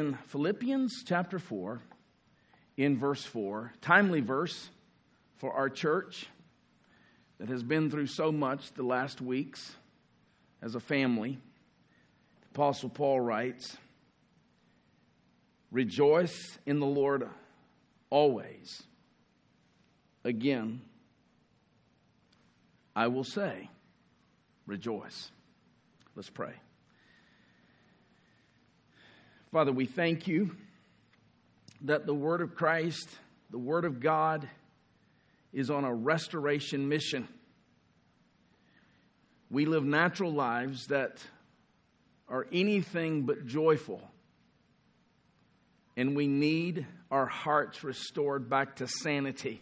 in Philippians chapter 4, in verse 4, timely verse for our church that has been through so much the last weeks as a family. The Apostle Paul writes, Rejoice in the Lord always. Again, I will say, Rejoice. Let's pray. Father, we thank you that the Word of Christ, the Word of God, is on a restoration mission. We live natural lives that are anything but joyful, and we need our hearts restored back to sanity.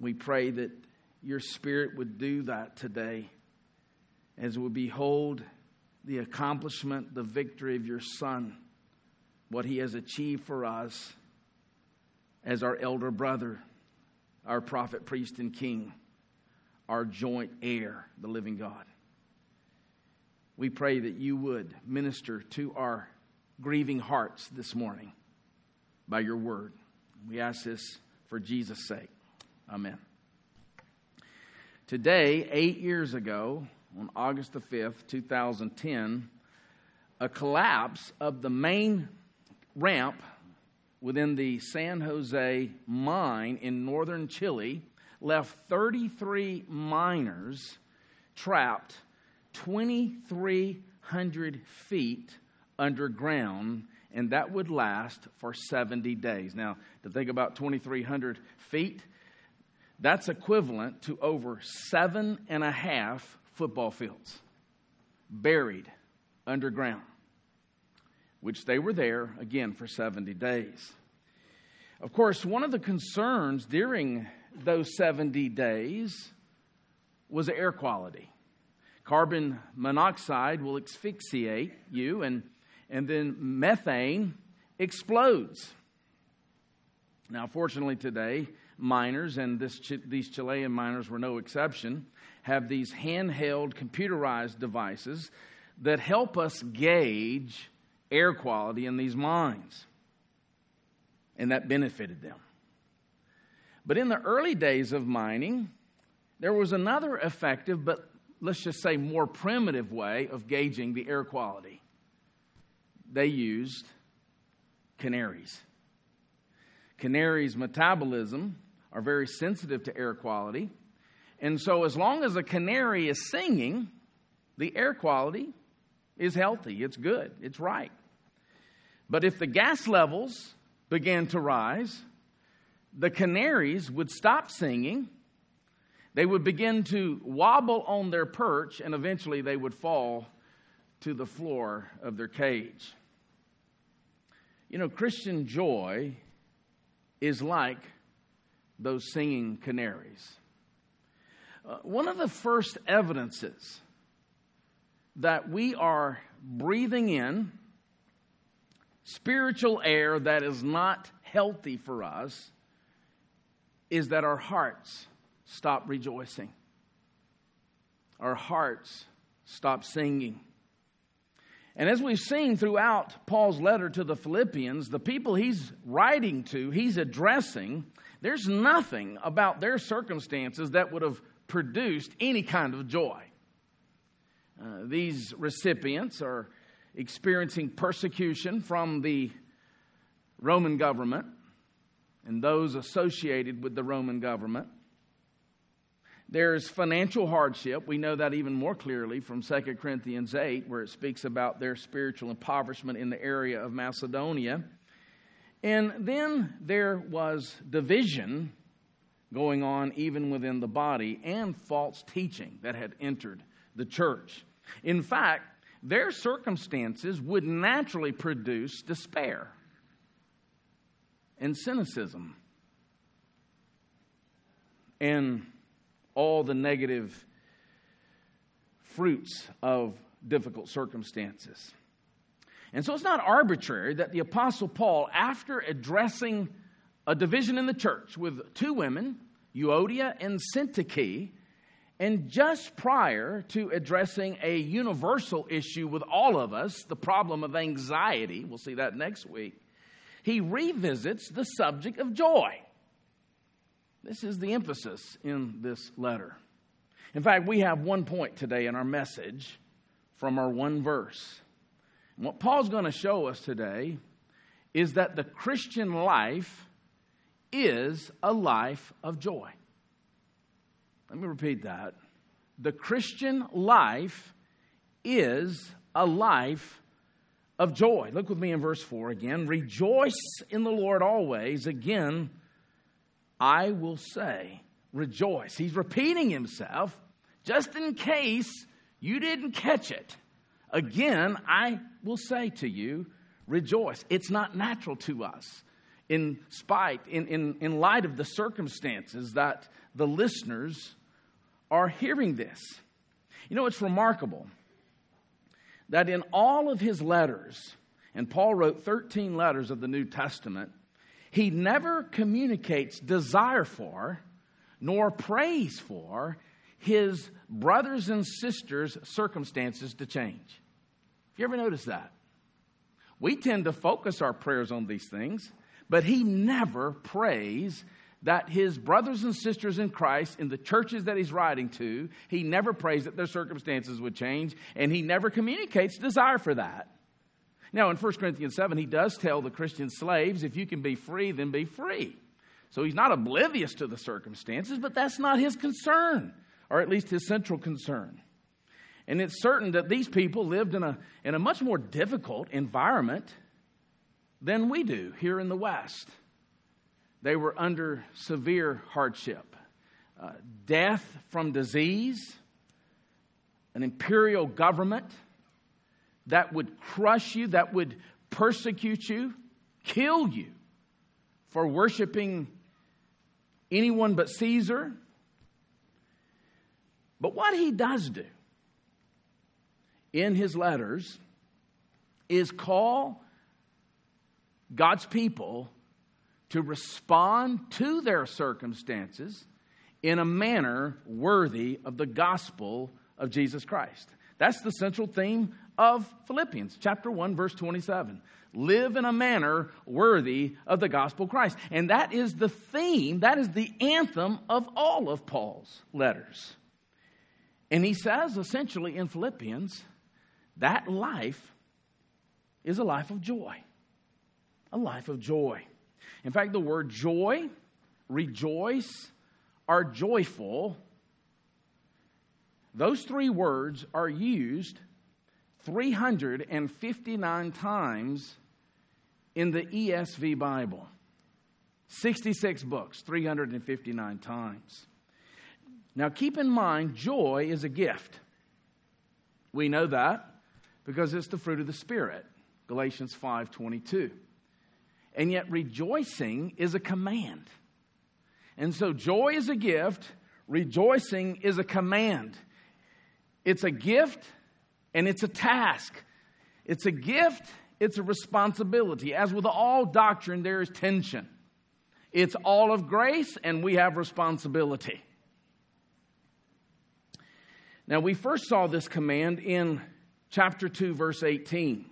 We pray that your Spirit would do that today as we behold the accomplishment, the victory of your Son, what he has achieved for us as our elder brother, our prophet, priest, and king, our joint heir, the living God. We pray that you would minister to our grieving hearts this morning by your word. We ask this for Jesus' sake. Amen. Today, eight years ago, on August the 5th, 2010, a collapse of the main ramp within the San Jose mine in northern Chile left 33 miners trapped 2,300 feet underground, and that would last for 70 days. Now, to think about 2,300 feet, that's equivalent to over seven and a half football fields, buried underground, which they were there again for 70 days. Of course, one of the concerns during those 70 days was air quality. Carbon monoxide will asphyxiate you, and, and then methane explodes. Now, fortunately, today, miners, and this, these Chilean miners were no exception, have these handheld computerized devices that help us gauge air quality in these mines. And that benefited them. But in the early days of mining, there was another effective, but let's just say more primitive way of gauging the air quality. They used canaries. Canaries' metabolism are very sensitive to air quality. And so, as long as a canary is singing, the air quality is healthy, it's good, it's right. But if the gas levels began to rise, the canaries would stop singing, they would begin to wobble on their perch, and eventually they would fall to the floor of their cage. You know, Christian joy is like those singing canaries. One of the first evidences that we are breathing in spiritual air that is not healthy for us is that our hearts stop rejoicing. Our hearts stop singing. And as we've seen throughout Paul's letter to the Philippians, the people he's writing to, he's addressing, there's nothing about their circumstances that would have produced any kind of joy. Uh, these recipients are experiencing persecution from the Roman government and those associated with the Roman government. There's financial hardship. We know that even more clearly from 2 Corinthians 8, where it speaks about their spiritual impoverishment in the area of Macedonia. And then there was division going on even within the body and false teaching that had entered the church. In fact, their circumstances would naturally produce despair and cynicism and all the negative fruits of difficult circumstances. And so it's not arbitrary that the Apostle Paul, after addressing a division in the church with two women, Euodia and Syntyche, And just prior to addressing a universal issue with all of us, the problem of anxiety, we'll see that next week, he revisits the subject of joy. This is the emphasis in this letter. In fact, we have one point today in our message from our one verse. And what Paul's going to show us today is that the Christian life is a life of joy. Let me repeat that. The Christian life is a life of joy. Look with me in verse 4 again. Rejoice in the Lord always. Again, I will say, rejoice. He's repeating himself just in case you didn't catch it. Again, I will say to you, rejoice. It's not natural to us in spite, in, in, in light of the circumstances that the listeners are hearing this. You know, it's remarkable that in all of his letters, and Paul wrote 13 letters of the New Testament, he never communicates desire for nor praise for his brothers and sisters' circumstances to change. Have you ever noticed that? We tend to focus our prayers on these things, but he never prays that his brothers and sisters in Christ, in the churches that he's writing to, he never prays that their circumstances would change, and he never communicates desire for that. Now, in 1 Corinthians 7, he does tell the Christian slaves, if you can be free, then be free. So he's not oblivious to the circumstances, but that's not his concern, or at least his central concern. And it's certain that these people lived in a, in a much more difficult environment than we do here in the West. They were under severe hardship uh, death from disease, an imperial government that would crush you, that would persecute you, kill you for worshiping anyone but Caesar. But what he does do in his letters is call God's people to respond to their circumstances in a manner worthy of the gospel of Jesus Christ. That's the central theme of Philippians chapter 1 verse 27. Live in a manner worthy of the gospel of Christ. And that is the theme, that is the anthem of all of Paul's letters. And he says essentially in Philippians, that life is a life of joy. A life of joy. In fact, the word joy, rejoice, are joyful. Those three words are used 359 times in the ESV Bible. 66 books, 359 times. Now keep in mind, joy is a gift. We know that because it's the fruit of the Spirit. Galatians 5:22. And yet rejoicing is a command. And so joy is a gift, rejoicing is a command. It's a gift and it's a task. It's a gift, it's a responsibility. As with all doctrine, there is tension. It's all of grace, and we have responsibility. Now, we first saw this command in chapter 2, verse 18,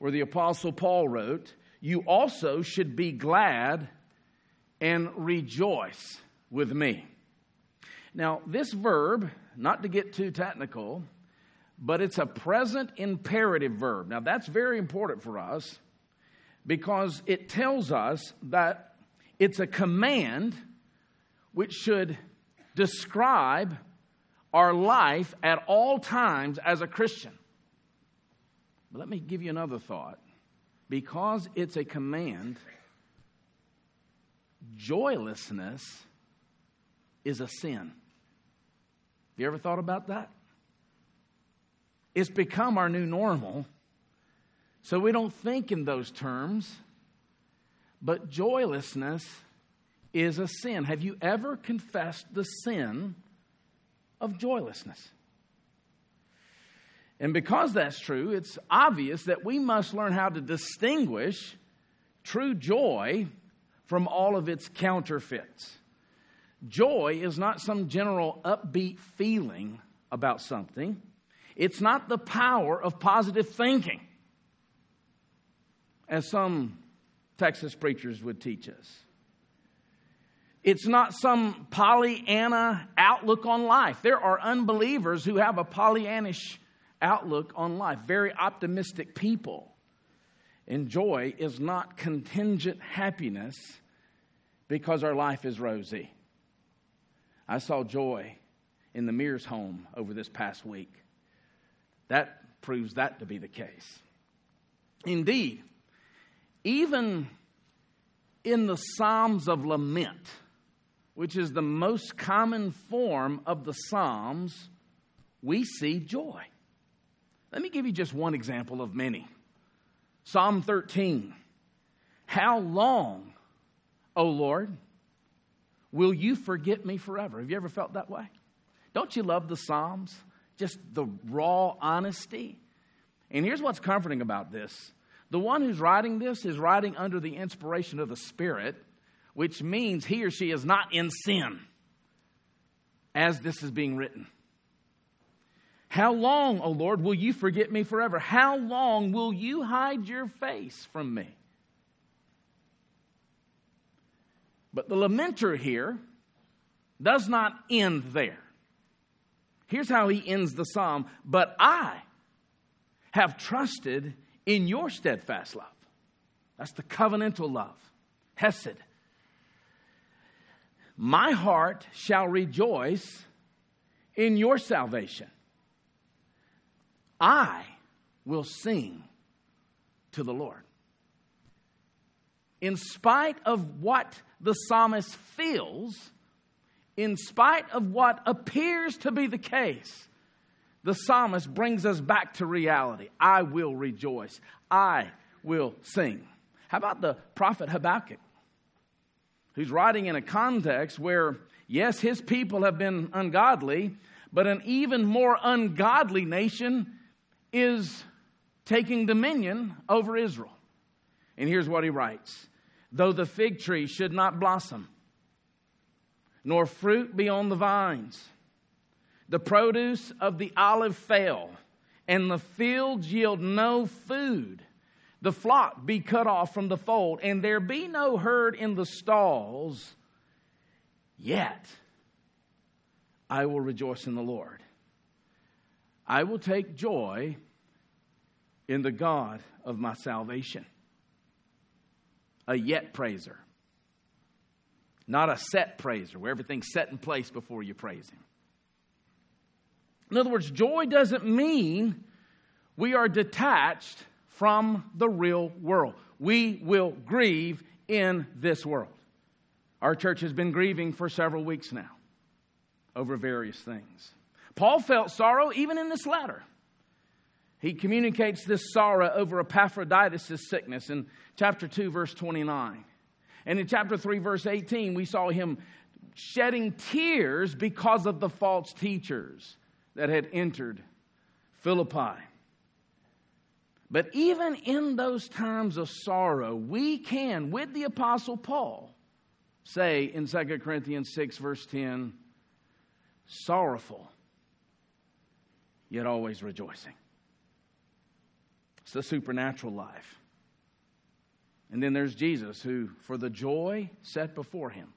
where the Apostle Paul wrote, You also should be glad and rejoice with me. Now, this verb, not to get too technical, but it's a present imperative verb. Now, that's very important for us because it tells us that it's a command which should describe our life at all times as a Christian. But let me give you another thought. Because it's a command, joylessness is a sin. Have you ever thought about that? It's become our new normal, so we don't think in those terms. But joylessness is a sin. Have you ever confessed the sin of joylessness? And because that's true, it's obvious that we must learn how to distinguish true joy from all of its counterfeits. Joy is not some general upbeat feeling about something, it's not the power of positive thinking, as some Texas preachers would teach us. It's not some Pollyanna outlook on life. There are unbelievers who have a Pollyannish outlook on life, very optimistic people. And joy is not contingent happiness because our life is rosy. I saw joy in the Mears home over this past week. That proves that to be the case. Indeed, even in the Psalms of Lament, which is the most common form of the Psalms, we see joy. Let me give you just one example of many. Psalm 13. How long, O Lord, will you forget me forever? Have you ever felt that way? Don't you love the Psalms? Just the raw honesty. And here's what's comforting about this the one who's writing this is writing under the inspiration of the Spirit, which means he or she is not in sin as this is being written. How long, O Lord, will you forget me forever? How long will you hide your face from me? But the lamenter here does not end there. Here's how he ends the psalm But I have trusted in your steadfast love. That's the covenantal love, Hesed. My heart shall rejoice in your salvation. I will sing to the Lord. In spite of what the psalmist feels, in spite of what appears to be the case, the psalmist brings us back to reality. I will rejoice. I will sing. How about the prophet Habakkuk, who's writing in a context where, yes, his people have been ungodly, but an even more ungodly nation is taking dominion over Israel. And here's what he writes Though the fig tree should not blossom, nor fruit be on the vines, the produce of the olive fail, and the fields yield no food, the flock be cut off from the fold, and there be no herd in the stalls, yet I will rejoice in the Lord. I will take joy in the God of my salvation. A yet praiser, not a set praiser where everything's set in place before you praise Him. In other words, joy doesn't mean we are detached from the real world. We will grieve in this world. Our church has been grieving for several weeks now over various things. Paul felt sorrow even in this letter. He communicates this sorrow over Epaphroditus' sickness in chapter 2, verse 29. And in chapter 3, verse 18, we saw him shedding tears because of the false teachers that had entered Philippi. But even in those times of sorrow, we can, with the Apostle Paul, say in 2 Corinthians 6, verse 10, sorrowful yet always rejoicing. It's the supernatural life. And then there's Jesus, who, for the joy set before him,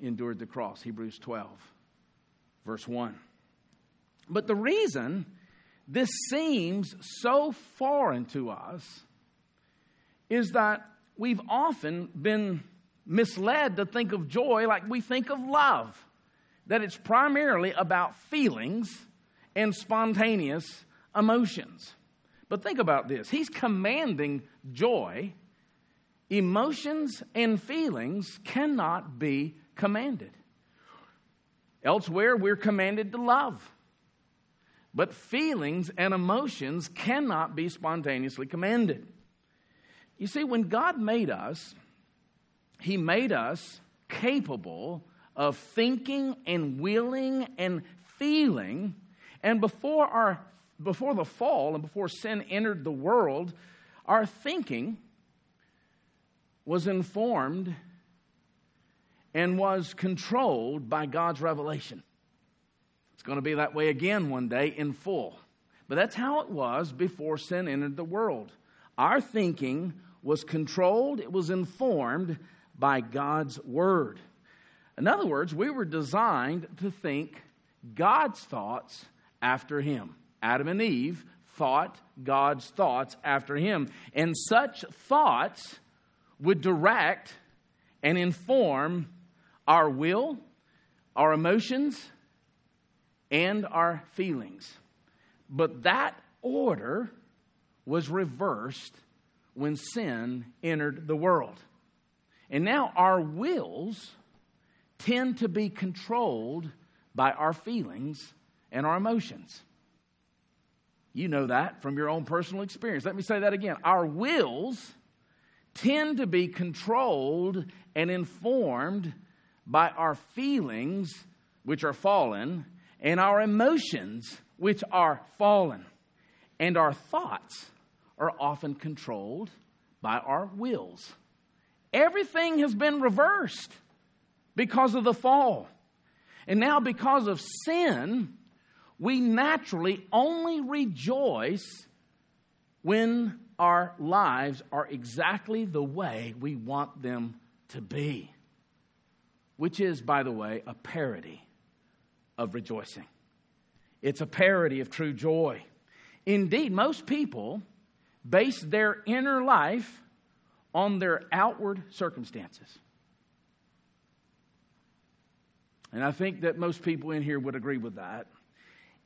endured the cross. Hebrews 12, verse 1. But the reason this seems so foreign to us is that we've often been misled to think of joy like we think of love, that it's primarily about feelings and spontaneous emotions. But think about this He's commanding joy. Emotions and feelings cannot be commanded. Elsewhere, we're commanded to love. But feelings and emotions cannot be spontaneously commanded. You see, when God made us, He made us capable of thinking and willing and feeling and before, our, before the fall and before sin entered the world, our thinking was informed and was controlled by God's revelation. It's going to be that way again one day in full. But that's how it was before sin entered the world. Our thinking was controlled, it was informed by God's Word. In other words, we were designed to think God's thoughts after Him. Adam and Eve thought God's thoughts after Him. And such thoughts would direct and inform our will, our emotions, and our feelings. But that order was reversed when sin entered the world. And now our wills tend to be controlled by our feelings and our emotions. You know that from your own personal experience. Let me say that again. Our wills tend to be controlled and informed by our feelings, which are fallen, and our emotions, which are fallen. And our thoughts are often controlled by our wills. Everything has been reversed because of the fall. And now, because of sin, we naturally only rejoice when our lives are exactly the way we want them to be, which is, by the way, a parody of rejoicing. It's a parody of true joy. Indeed, most people base their inner life on their outward circumstances. And I think that most people in here would agree with that.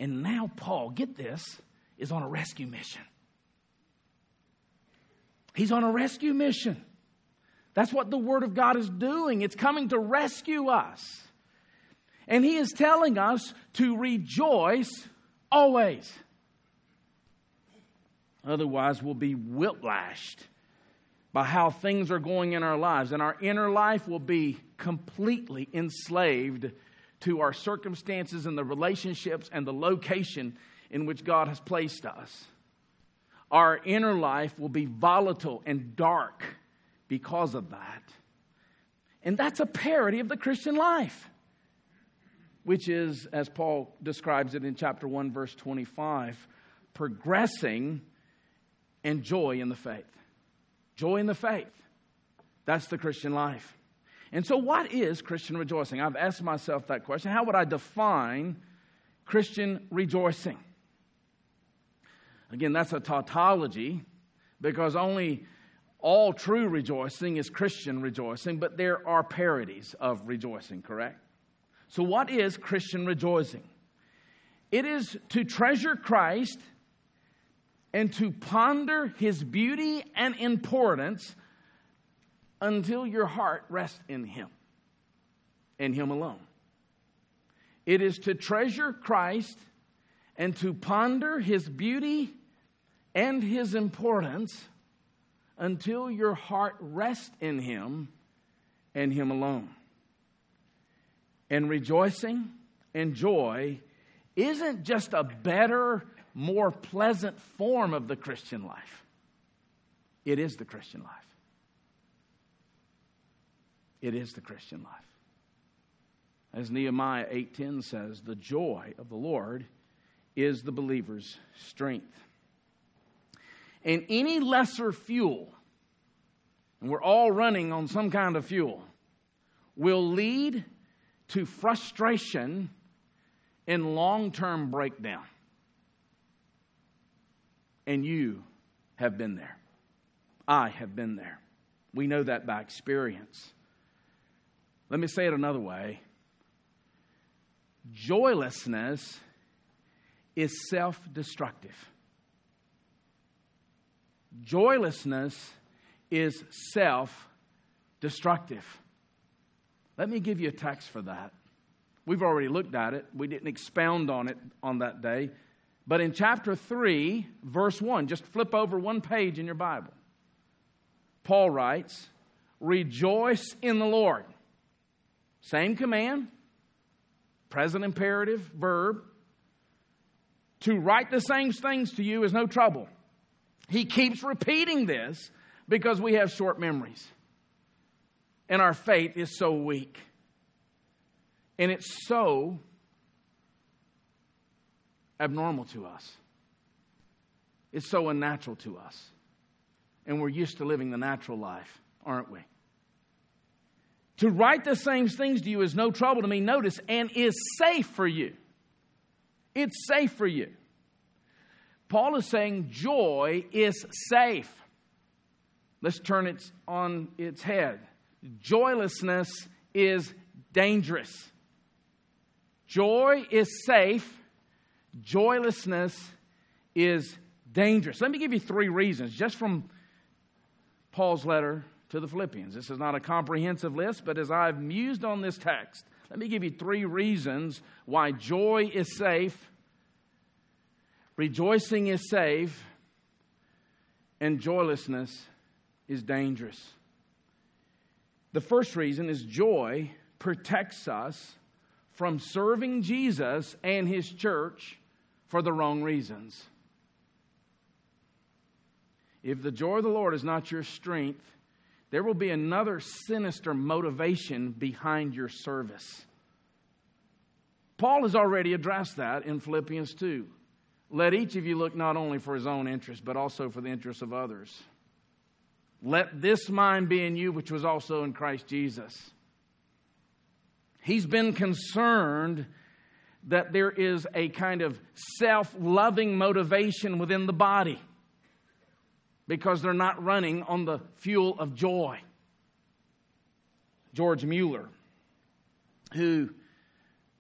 And now, Paul, get this, is on a rescue mission. He's on a rescue mission. That's what the Word of God is doing. It's coming to rescue us. And He is telling us to rejoice always. Otherwise, we'll be whiplashed by how things are going in our lives, and our inner life will be completely enslaved to our circumstances and the relationships and the location in which God has placed us. Our inner life will be volatile and dark because of that. And that's a parody of the Christian life, which is, as Paul describes it in chapter 1, verse 25, progressing and joy in the faith. Joy in the faith. That's the Christian life. And so, what is Christian rejoicing? I've asked myself that question. How would I define Christian rejoicing? Again, that's a tautology because only all true rejoicing is Christian rejoicing, but there are parodies of rejoicing, correct? So, what is Christian rejoicing? It is to treasure Christ and to ponder his beauty and importance until your heart rests in him and him alone. It is to treasure Christ and to ponder his beauty and his importance until your heart rests in him and him alone. And rejoicing and joy isn't just a better more pleasant form of the Christian life. It is the Christian life. It is the Christian life. As Nehemiah 8:10 says, the joy of the Lord is the believer's strength. And any lesser fuel, and we're all running on some kind of fuel, will lead to frustration and long term breakdown. And you have been there. I have been there. We know that by experience. Let me say it another way joylessness is self destructive. Joylessness is self destructive. Let me give you a text for that. We've already looked at it, we didn't expound on it on that day. But in chapter 3, verse 1, just flip over one page in your Bible. Paul writes, Rejoice in the Lord. Same command, present imperative, verb. To write the same things to you is no trouble. He keeps repeating this because we have short memories and our faith is so weak. And it's so abnormal to us. It's so unnatural to us. And we're used to living the natural life, aren't we? To write the same things to you is no trouble to me, notice, and is safe for you. It's safe for you. Paul is saying joy is safe. Let's turn it on its head. Joylessness is dangerous. Joy is safe, joylessness is dangerous. Let me give you three reasons just from Paul's letter to the Philippians. This is not a comprehensive list, but as I've mused on this text, let me give you three reasons why joy is safe, rejoicing is safe, and joylessness is dangerous. The first reason is joy protects us from serving Jesus and his church for the wrong reasons. If the joy of the Lord is not your strength, there will be another sinister motivation behind your service. Paul has already addressed that in Philippians 2. Let each of you look not only for his own interest, but also for the interests of others. Let this mind be in you, which was also in Christ Jesus He's been concerned that there is a kind of self loving motivation within the body because they're not running on the fuel of joy. George Mueller, who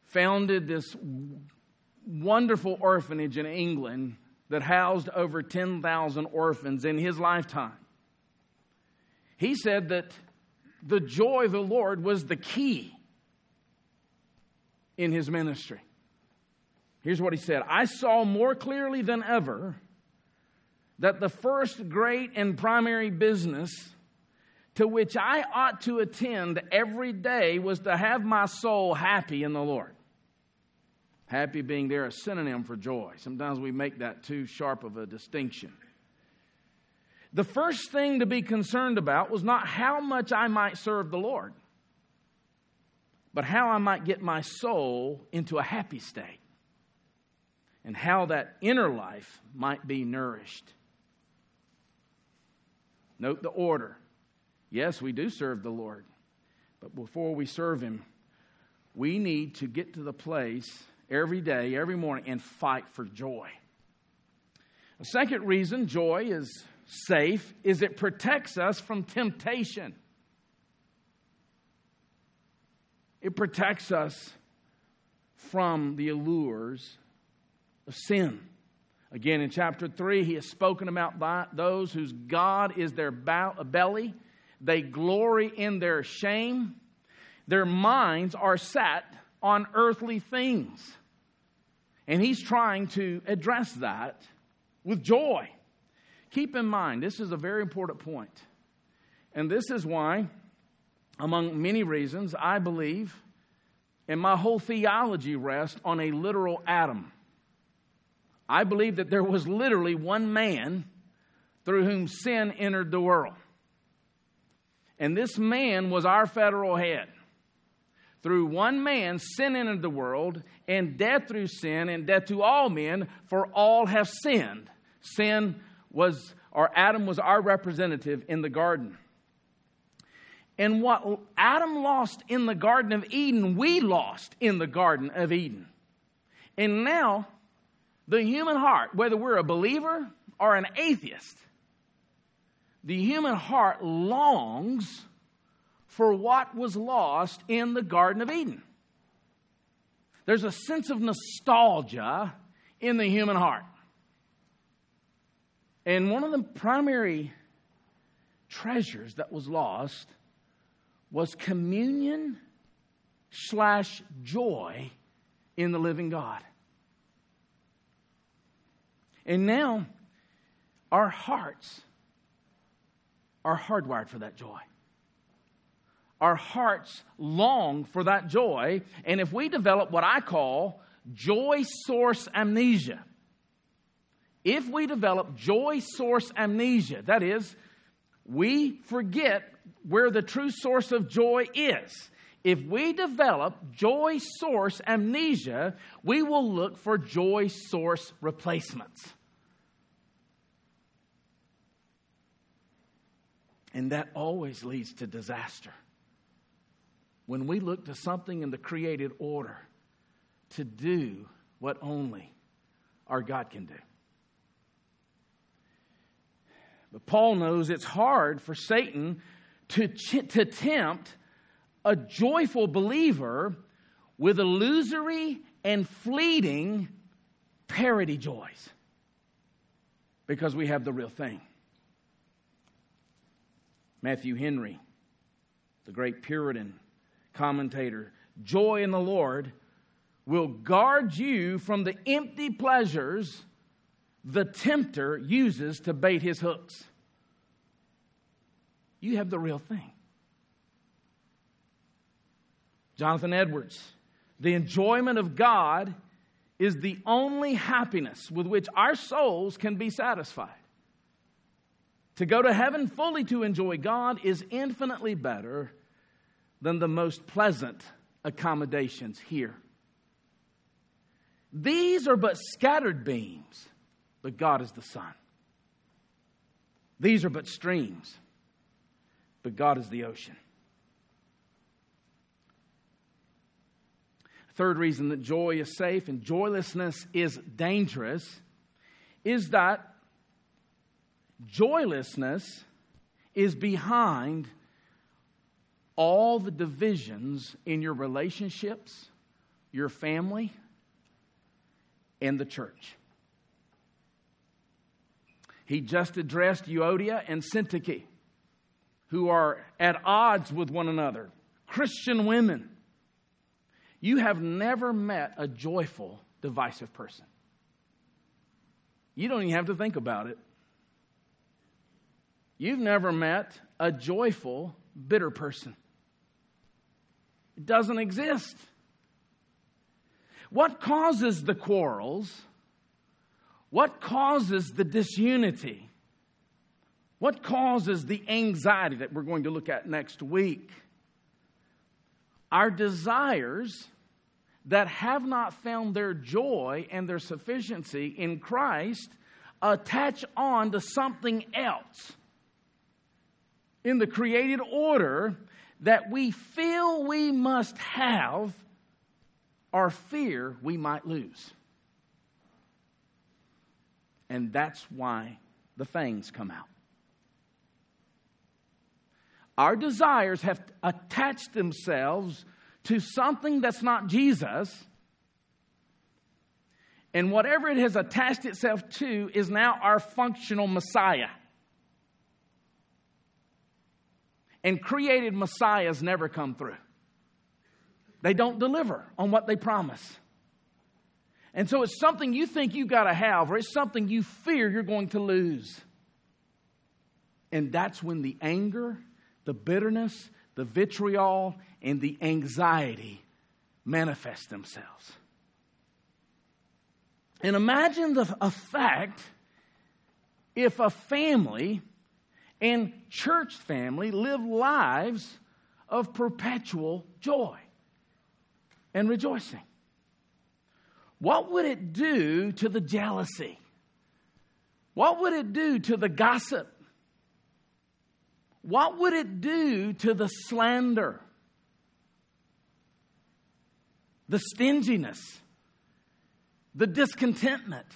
founded this wonderful orphanage in England that housed over 10,000 orphans in his lifetime, he said that the joy of the Lord was the key in his ministry. Here's what he said I saw more clearly than ever that the first great and primary business to which I ought to attend every day was to have my soul happy in the Lord. Happy being there a synonym for joy. Sometimes we make that too sharp of a distinction. The first thing to be concerned about was not how much I might serve the Lord but how I might get my soul into a happy state and how that inner life might be nourished. Note the order. Yes, we do serve the Lord, but before we serve Him, we need to get to the place every day, every morning, and fight for joy. The second reason joy is safe is it protects us from temptation. It protects us from the allures of sin. Again, in chapter 3, he has spoken about those whose God is their belly. They glory in their shame. Their minds are set on earthly things. And he's trying to address that with joy. Keep in mind, this is a very important point. And this is why among many reasons, I believe, and my whole theology rests on a literal Adam. I believe that there was literally one man through whom sin entered the world. And this man was our federal head. Through one man, sin entered the world, and death through sin, and death to all men, for all have sinned. Sin was, or Adam was our representative in the garden. And what Adam lost in the Garden of Eden, we lost in the Garden of Eden. And now, the human heart, whether we're a believer or an atheist, the human heart longs for what was lost in the Garden of Eden. There's a sense of nostalgia in the human heart. And one of the primary treasures that was lost was communion slash joy in the living God. And now our hearts are hardwired for that joy. Our hearts long for that joy. And if we develop what I call joy source amnesia, if we develop joy source amnesia, that is, we forget where the true source of joy is. If we develop joy source amnesia, we will look for joy source replacements. And that always leads to disaster. When we look to something in the created order to do what only our God can do. But Paul knows it's hard for Satan to, to tempt a joyful believer with illusory and fleeting parody joys because we have the real thing. Matthew Henry, the great Puritan commentator, joy in the Lord will guard you from the empty pleasures the tempter uses to bait his hooks. You have the real thing. Jonathan Edwards, the enjoyment of God is the only happiness with which our souls can be satisfied. To go to heaven fully to enjoy God is infinitely better than the most pleasant accommodations here. These are but scattered beams, but God is the sun. These are but streams, but God is the ocean. Third reason that joy is safe and joylessness is dangerous is that joylessness is behind all the divisions in your relationships, your family, and the church. He just addressed Euodia and Syntyche, who are at odds with one another, Christian women. You have never met a joyful, divisive person. You don't even have to think about it. You've never met a joyful, bitter person. It doesn't exist. What causes the quarrels? What causes the disunity? What causes the anxiety that we're going to look at next week? Our desires that have not found their joy and their sufficiency in Christ attach on to something else in the created order that we feel we must have or fear we might lose. And that's why the fangs come out. Our desires have attached themselves to something that's not Jesus. And whatever it has attached itself to is now our functional Messiah. And created Messiahs never come through. They don't deliver on what they promise. And so it's something you think you got to have, or it's something you fear you're going to lose. And that's when the anger, the bitterness, the vitriol, and the anxiety manifest themselves. And imagine the effect if a family and church family live lives of perpetual joy and rejoicing. What would it do to the jealousy? What would it do to the gossip? What would it do to the slander? The stinginess, the discontentment,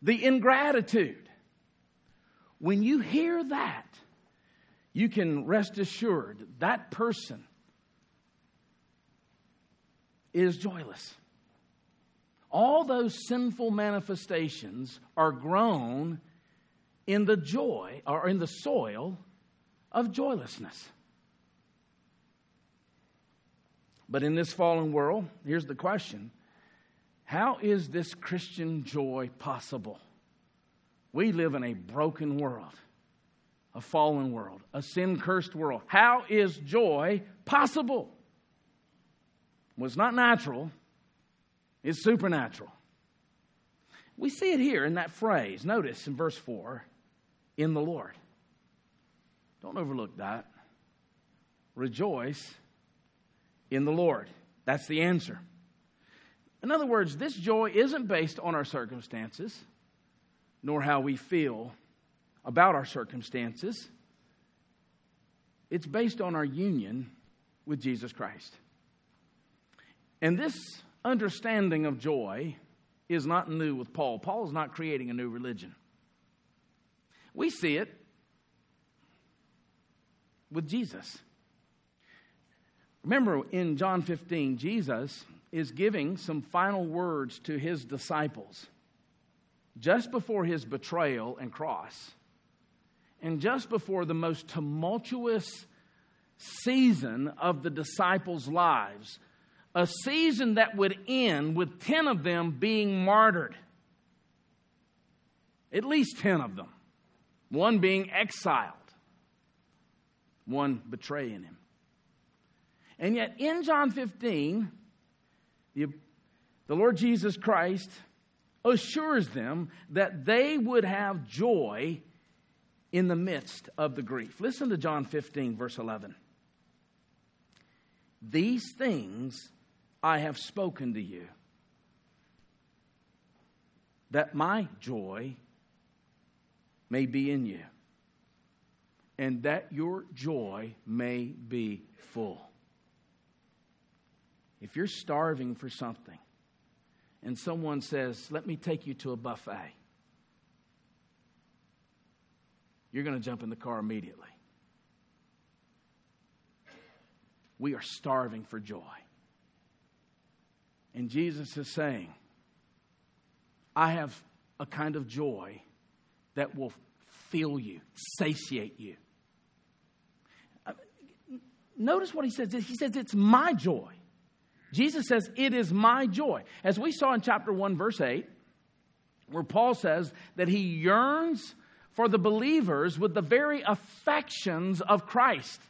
the ingratitude. When you hear that, you can rest assured that person is joyless. All those sinful manifestations are grown in the joy or in the soil of joylessness. But in this fallen world, here's the question How is this Christian joy possible? We live in a broken world, a fallen world, a sin cursed world. How is joy possible? Well, it's not natural, it's supernatural. We see it here in that phrase. Notice in verse 4 in the Lord. Don't overlook that. Rejoice in the Lord. That's the answer. In other words, this joy isn't based on our circumstances, nor how we feel about our circumstances. It's based on our union with Jesus Christ. And this understanding of joy is not new with Paul. Paul is not creating a new religion. We see it with Jesus. Remember in John 15, Jesus is giving some final words to his disciples just before his betrayal and cross, and just before the most tumultuous season of the disciples' lives, a season that would end with 10 of them being martyred. At least 10 of them. One being exiled, one betraying him. And yet, in John 15, the, the Lord Jesus Christ assures them that they would have joy in the midst of the grief. Listen to John 15, verse 11. These things I have spoken to you, that my joy may be in you, and that your joy may be full. If you're starving for something and someone says, Let me take you to a buffet, you're going to jump in the car immediately. We are starving for joy. And Jesus is saying, I have a kind of joy that will fill you, satiate you. Uh, notice what he says. He says, It's my joy. Jesus says, It is my joy. As we saw in chapter 1, verse 8, where Paul says that he yearns for the believers with the very affections of Christ.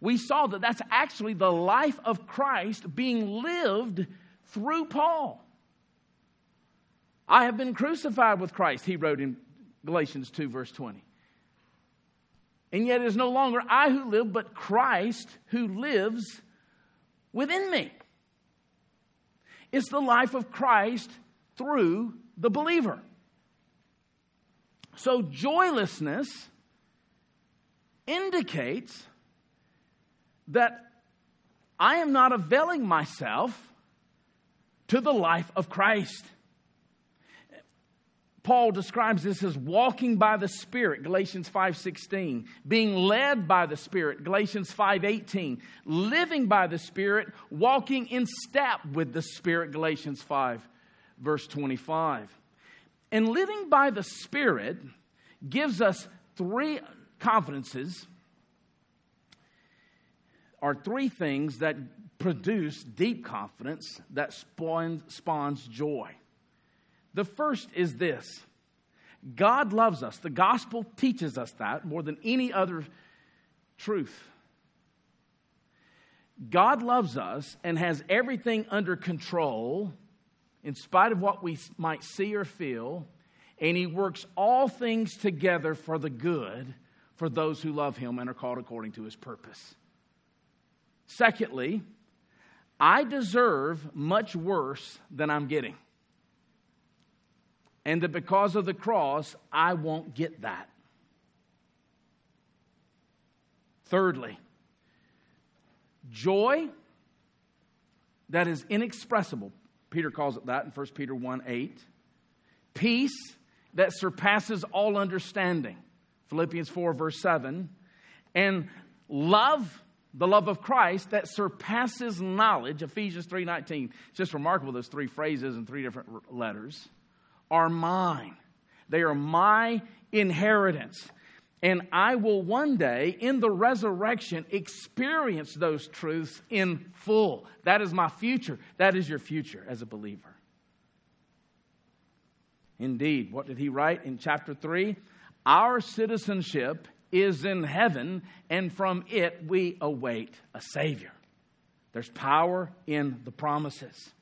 We saw that that's actually the life of Christ being lived through Paul. I have been crucified with Christ, he wrote in Galatians 2, verse 20. And yet it is no longer I who live, but Christ who lives within me. It's the life of Christ through the believer. So, joylessness indicates that I am not availing myself to the life of Christ. Paul describes this as walking by the Spirit, Galatians 5:16, being led by the Spirit, Galatians 5:18, living by the Spirit, walking in step with the Spirit, Galatians 5 verse 25. And living by the Spirit gives us three confidences are three things that produce deep confidence that spawns, spawns joy. The first is this God loves us. The gospel teaches us that more than any other truth. God loves us and has everything under control in spite of what we might see or feel, and He works all things together for the good for those who love Him and are called according to His purpose. Secondly, I deserve much worse than I'm getting and that because of the cross, I won't get that. Thirdly, joy that is inexpressible. Peter calls it that in 1 Peter 1 8. Peace that surpasses all understanding. Philippians 4, verse 7. And love, the love of Christ that surpasses knowledge. Ephesians 3 19. It's just remarkable, those three phrases in three different letters are mine. They are my inheritance. And I will one day, in the resurrection, experience those truths in full. That is my future. That is your future as a believer. Indeed, what did he write in chapter 3? Our citizenship is in heaven, and from it we await a Savior. There's power in the promises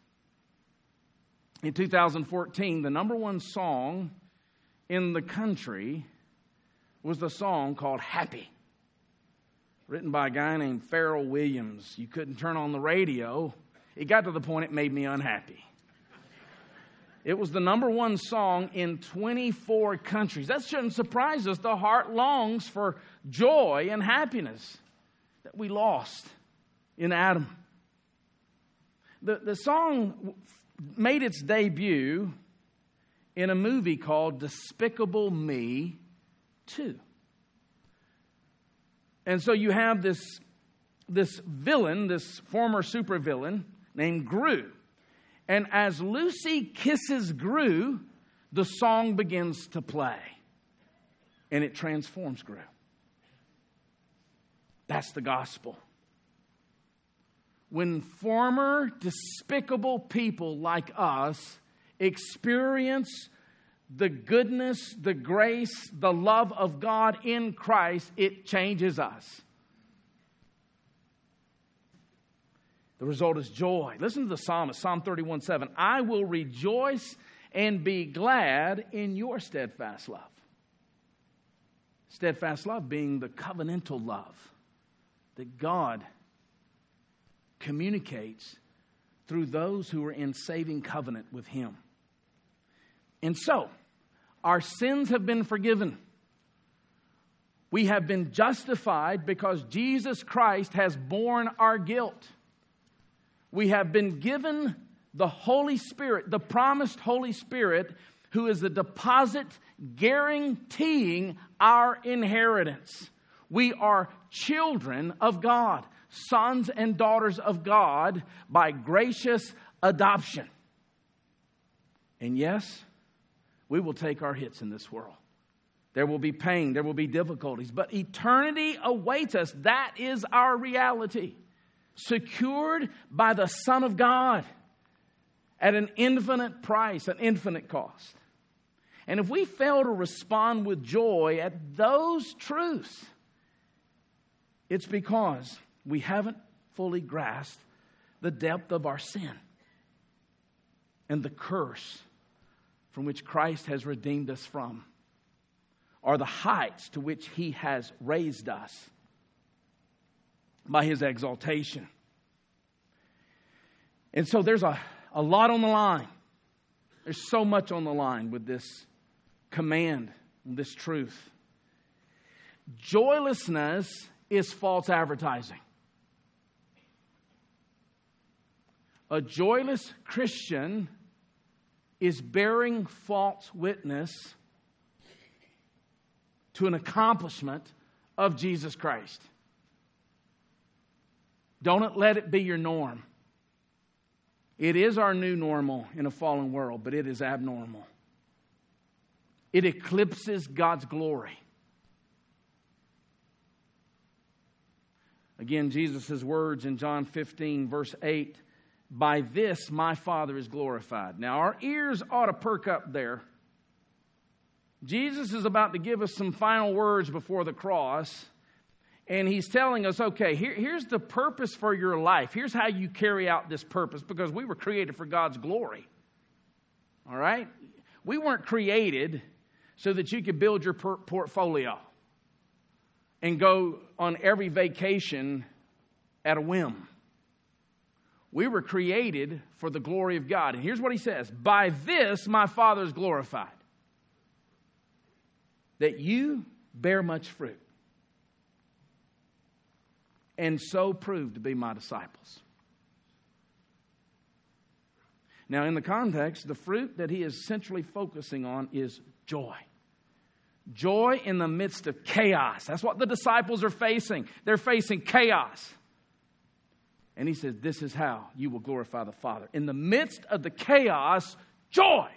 in 2014, the number one song in the country was the song called Happy. written by a guy named Pharrell Williams. You couldn't turn on the radio. It got to the point it made me unhappy. It was the number one song in 24 countries. That shouldn't surprise us. The heart longs for joy and happiness that we lost in Adam. The, the song made its debut in a movie called Despicable Me 2. And so you have this, this villain, this former supervillain named Gru. And as Lucy kisses Gru, the song begins to play. And it transforms Gru. That's the gospel. When former despicable people like us experience the goodness, the grace, the love of God in Christ, it changes us. The result is joy. Listen to the psalmist, Psalm 31 7. I will rejoice and be glad in your steadfast love. Steadfast love being the covenantal love that God communicates through those who are in saving covenant with Him. And so, our sins have been forgiven. We have been justified because Jesus Christ has borne our guilt. We have been given the Holy Spirit, the promised Holy Spirit, who is the deposit guaranteeing our inheritance. We are children of God, sons and daughters of God by gracious adoption. And yes, we will take our hits in this world. There will be pain, there will be difficulties, but eternity awaits us. That is our reality. Secured by the Son of God at an infinite price, an infinite cost. And if we fail to respond with joy at those truths, it's because we haven't fully grasped the depth of our sin and the curse from which Christ has redeemed us from, are the heights to which He has raised us by His exaltation. And so there's a, a lot on the line. There's so much on the line with this command, this truth. Joylessness is false advertising. A joyless Christian is bearing false witness to an accomplishment of Jesus Christ. Don't let it be your norm. It is our new normal in a fallen world, but it is abnormal. It eclipses God's glory. Again, Jesus' words in John 15, verse 8 by this my Father is glorified. Now, our ears ought to perk up there. Jesus is about to give us some final words before the cross, and he's telling us okay, here, here's the purpose for your life. Here's how you carry out this purpose because we were created for God's glory. All right? We weren't created so that you could build your per- portfolio and go on every vacation at a whim. We were created for the glory of God. And here's what he says By this my Father is glorified, that you bear much fruit, and so prove to be my disciples. Now, in the context, the fruit that he is centrally focusing on is joy. Joy in the midst of chaos. That's what the disciples are facing. They're facing chaos. And he says, This is how you will glorify the Father. In the midst of the chaos, joy.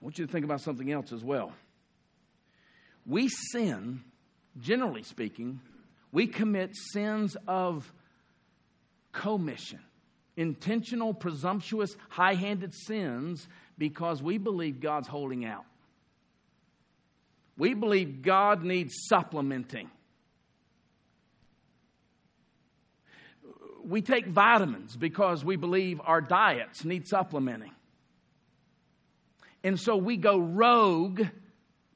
I want you to think about something else as well. We sin, generally speaking, we commit sins of commission, intentional, presumptuous, high handed sins because we believe God's holding out. We believe God needs supplementing. We take vitamins because we believe our diets need supplementing. And so we go rogue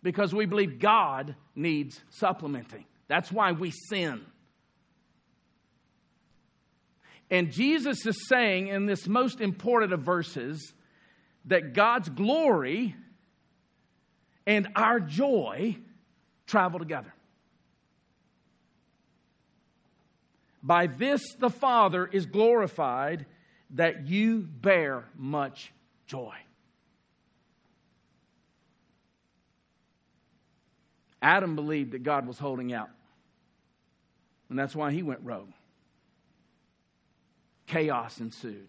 because we believe God needs supplementing. That's why we sin. And Jesus is saying in this most important of verses that God's glory and our joy travel together. By this the Father is glorified that you bear much joy. Adam believed that God was holding out, and that's why he went rogue. Chaos ensued.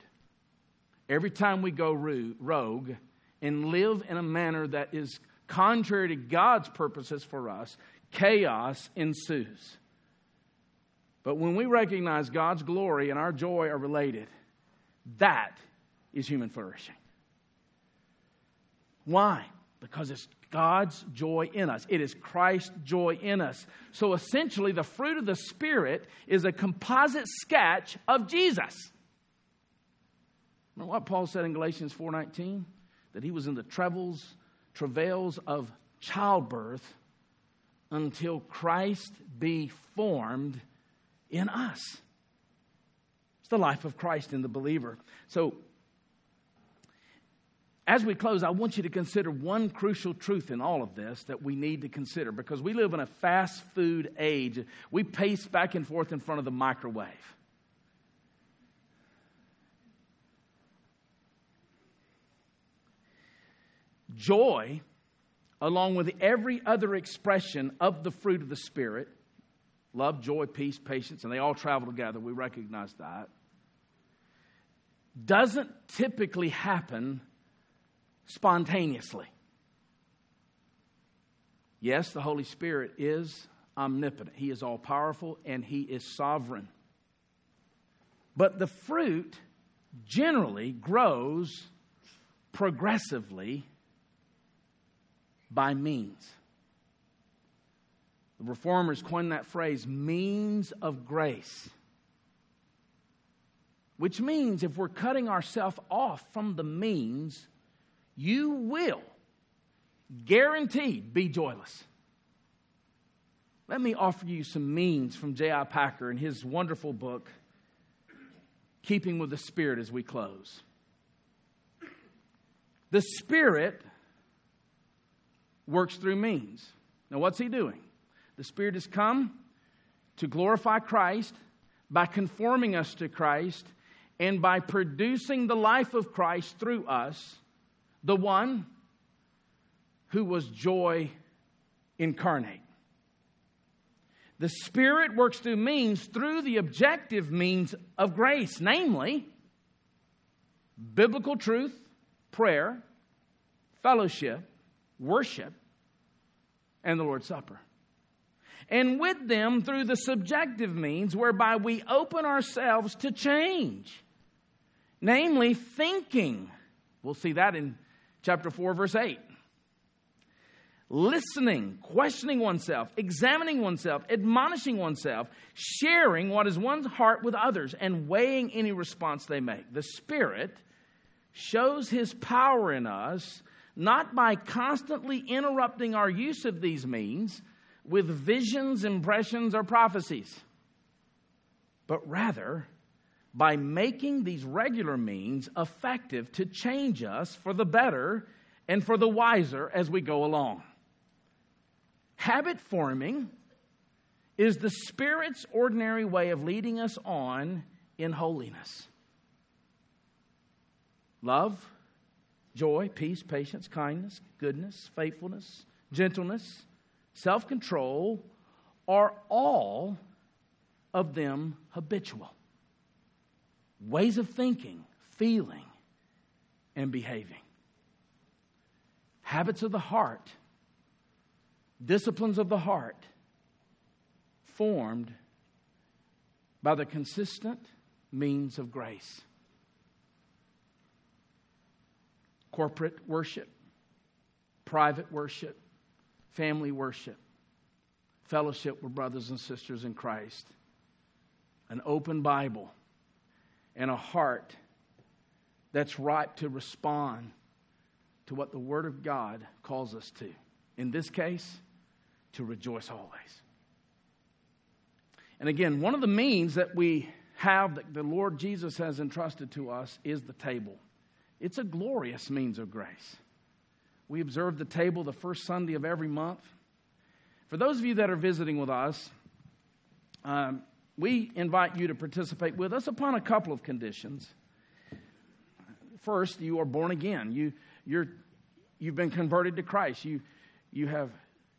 Every time we go rogue and live in a manner that is contrary to God's purposes for us, chaos ensues. But when we recognize God's glory and our joy are related, that is human flourishing. Why? Because it's God's joy in us. It is Christ's joy in us. So essentially, the fruit of the Spirit is a composite sketch of Jesus. Remember what Paul said in Galatians 4:19? That he was in the troubles, travails of childbirth until Christ be formed in us. It's the life of Christ in the believer. So as we close, I want you to consider one crucial truth in all of this that we need to consider because we live in a fast food age. We pace back and forth in front of the microwave. Joy, along with every other expression of the fruit of the Spirit love, joy, peace, patience, and they all travel together. We recognize that. Doesn't typically happen spontaneously. Yes, the Holy Spirit is omnipotent, He is all powerful, and He is sovereign. But the fruit generally grows progressively by means. The reformers coined that phrase, means of grace. Which means if we're cutting ourselves off from the means, you will guaranteed be joyless. Let me offer you some means from J.I. Packer in his wonderful book, Keeping with the Spirit, as we close. The Spirit works through means. Now, what's he doing? The Spirit has come to glorify Christ by conforming us to Christ and by producing the life of Christ through us the one who was joy incarnate. The Spirit works through means, through the objective means of grace, namely biblical truth, prayer, fellowship, worship, and the Lord's Supper. And with them through the subjective means whereby we open ourselves to change, namely thinking. We'll see that in chapter 4, verse 8. Listening, questioning oneself, examining oneself, admonishing oneself, sharing what is one's heart with others, and weighing any response they make. The Spirit shows His power in us not by constantly interrupting our use of these means with visions, impressions, or prophecies, but rather by making these regular means effective to change us for the better and for the wiser as we go along. Habit forming is the Spirit's ordinary way of leading us on in holiness. Love, joy, peace, patience, kindness, goodness, faithfulness, gentleness, self control are all of them habitual ways of thinking, feeling, and behaving. Habits of the heart, disciplines of the heart, formed by the consistent means of grace. Corporate worship, private worship, family worship, fellowship with brothers and sisters in Christ, an open Bible and a heart that's ripe to respond to what the Word of God calls us to. In this case, to rejoice always. And again, one of the means that we have that the Lord Jesus has entrusted to us is the table. It's a glorious means of grace. We observe the table the first Sunday of every month. For those of you that are visiting with us, um, we invite you to participate with us upon a couple of conditions. First, you are born again. You, you're, you've been converted to Christ. You, you, have,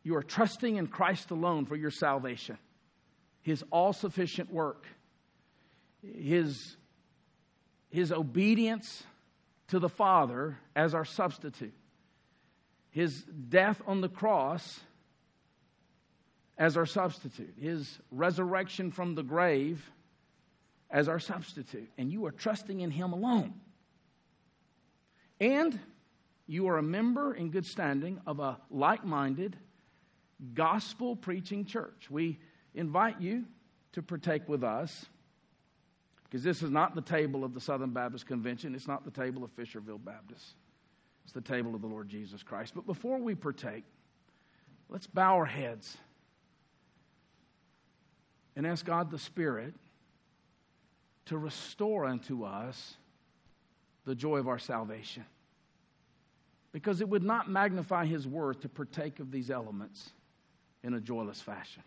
you are trusting in Christ alone for your salvation, His all sufficient work, His, His obedience to the Father as our substitute, His death on the cross as our substitute, his resurrection from the grave as our substitute. And you are trusting in him alone. And you are a member in good standing of a like minded, gospel preaching church. We invite you to partake with us because this is not the table of the Southern Baptist Convention, it's not the table of Fisherville Baptist, it's the table of the Lord Jesus Christ. But before we partake, let's bow our heads and ask God the Spirit to restore unto us the joy of our salvation. Because it would not magnify His worth to partake of these elements in a joyless fashion.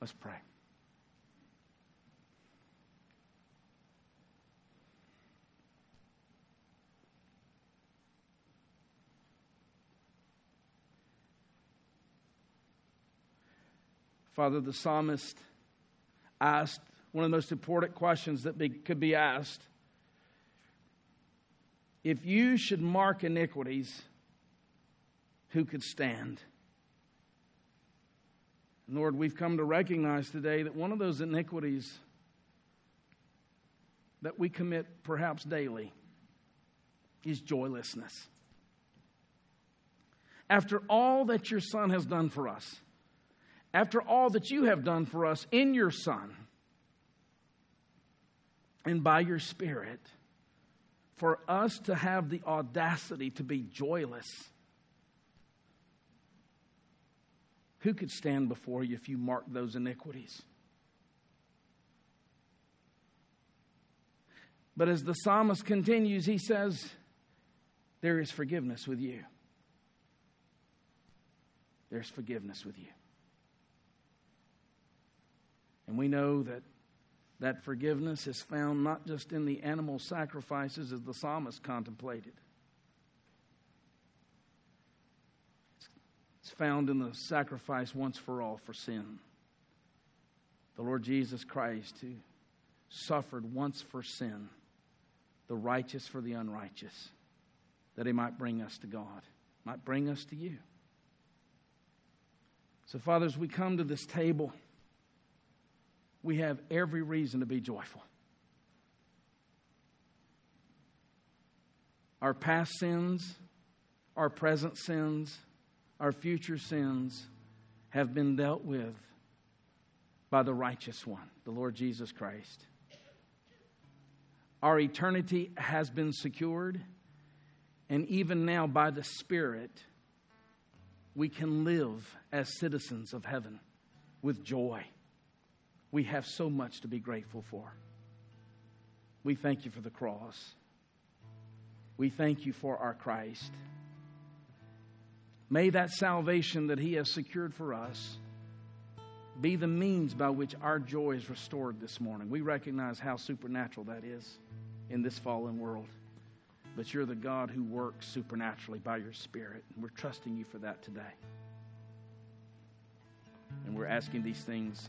Let's pray. Father, the psalmist asked one of the most important questions that be, could be asked. If you should mark iniquities, who could stand? Lord, we've come to recognize today that one of those iniquities that we commit perhaps daily is joylessness. After all that your Son has done for us, after all that you have done for us in your Son and by your Spirit, for us to have the audacity to be joyless. Who could stand before you if you marked those iniquities? But as the psalmist continues, he says, There is forgiveness with you. There's forgiveness with you. And we know that that forgiveness is found not just in the animal sacrifices as the psalmist contemplated. It's found in the sacrifice once for all for sin. The Lord Jesus Christ, who suffered once for sin, the righteous for the unrighteous, that he might bring us to God, might bring us to you. So, fathers, we come to this table we have every reason to be joyful. Our past sins, our present sins, our future sins have been dealt with by the righteous one, the Lord Jesus Christ. Our eternity has been secured, and even now, by the Spirit, we can live as citizens of heaven with joy we have so much to be grateful for. We thank you for the cross. We thank you for our Christ. May that salvation that He has secured for us be the means by which our joy is restored this morning. We recognize how supernatural that is in this fallen world. But you're the God who works supernaturally by your Spirit. And we're trusting you for that today. And we're asking these things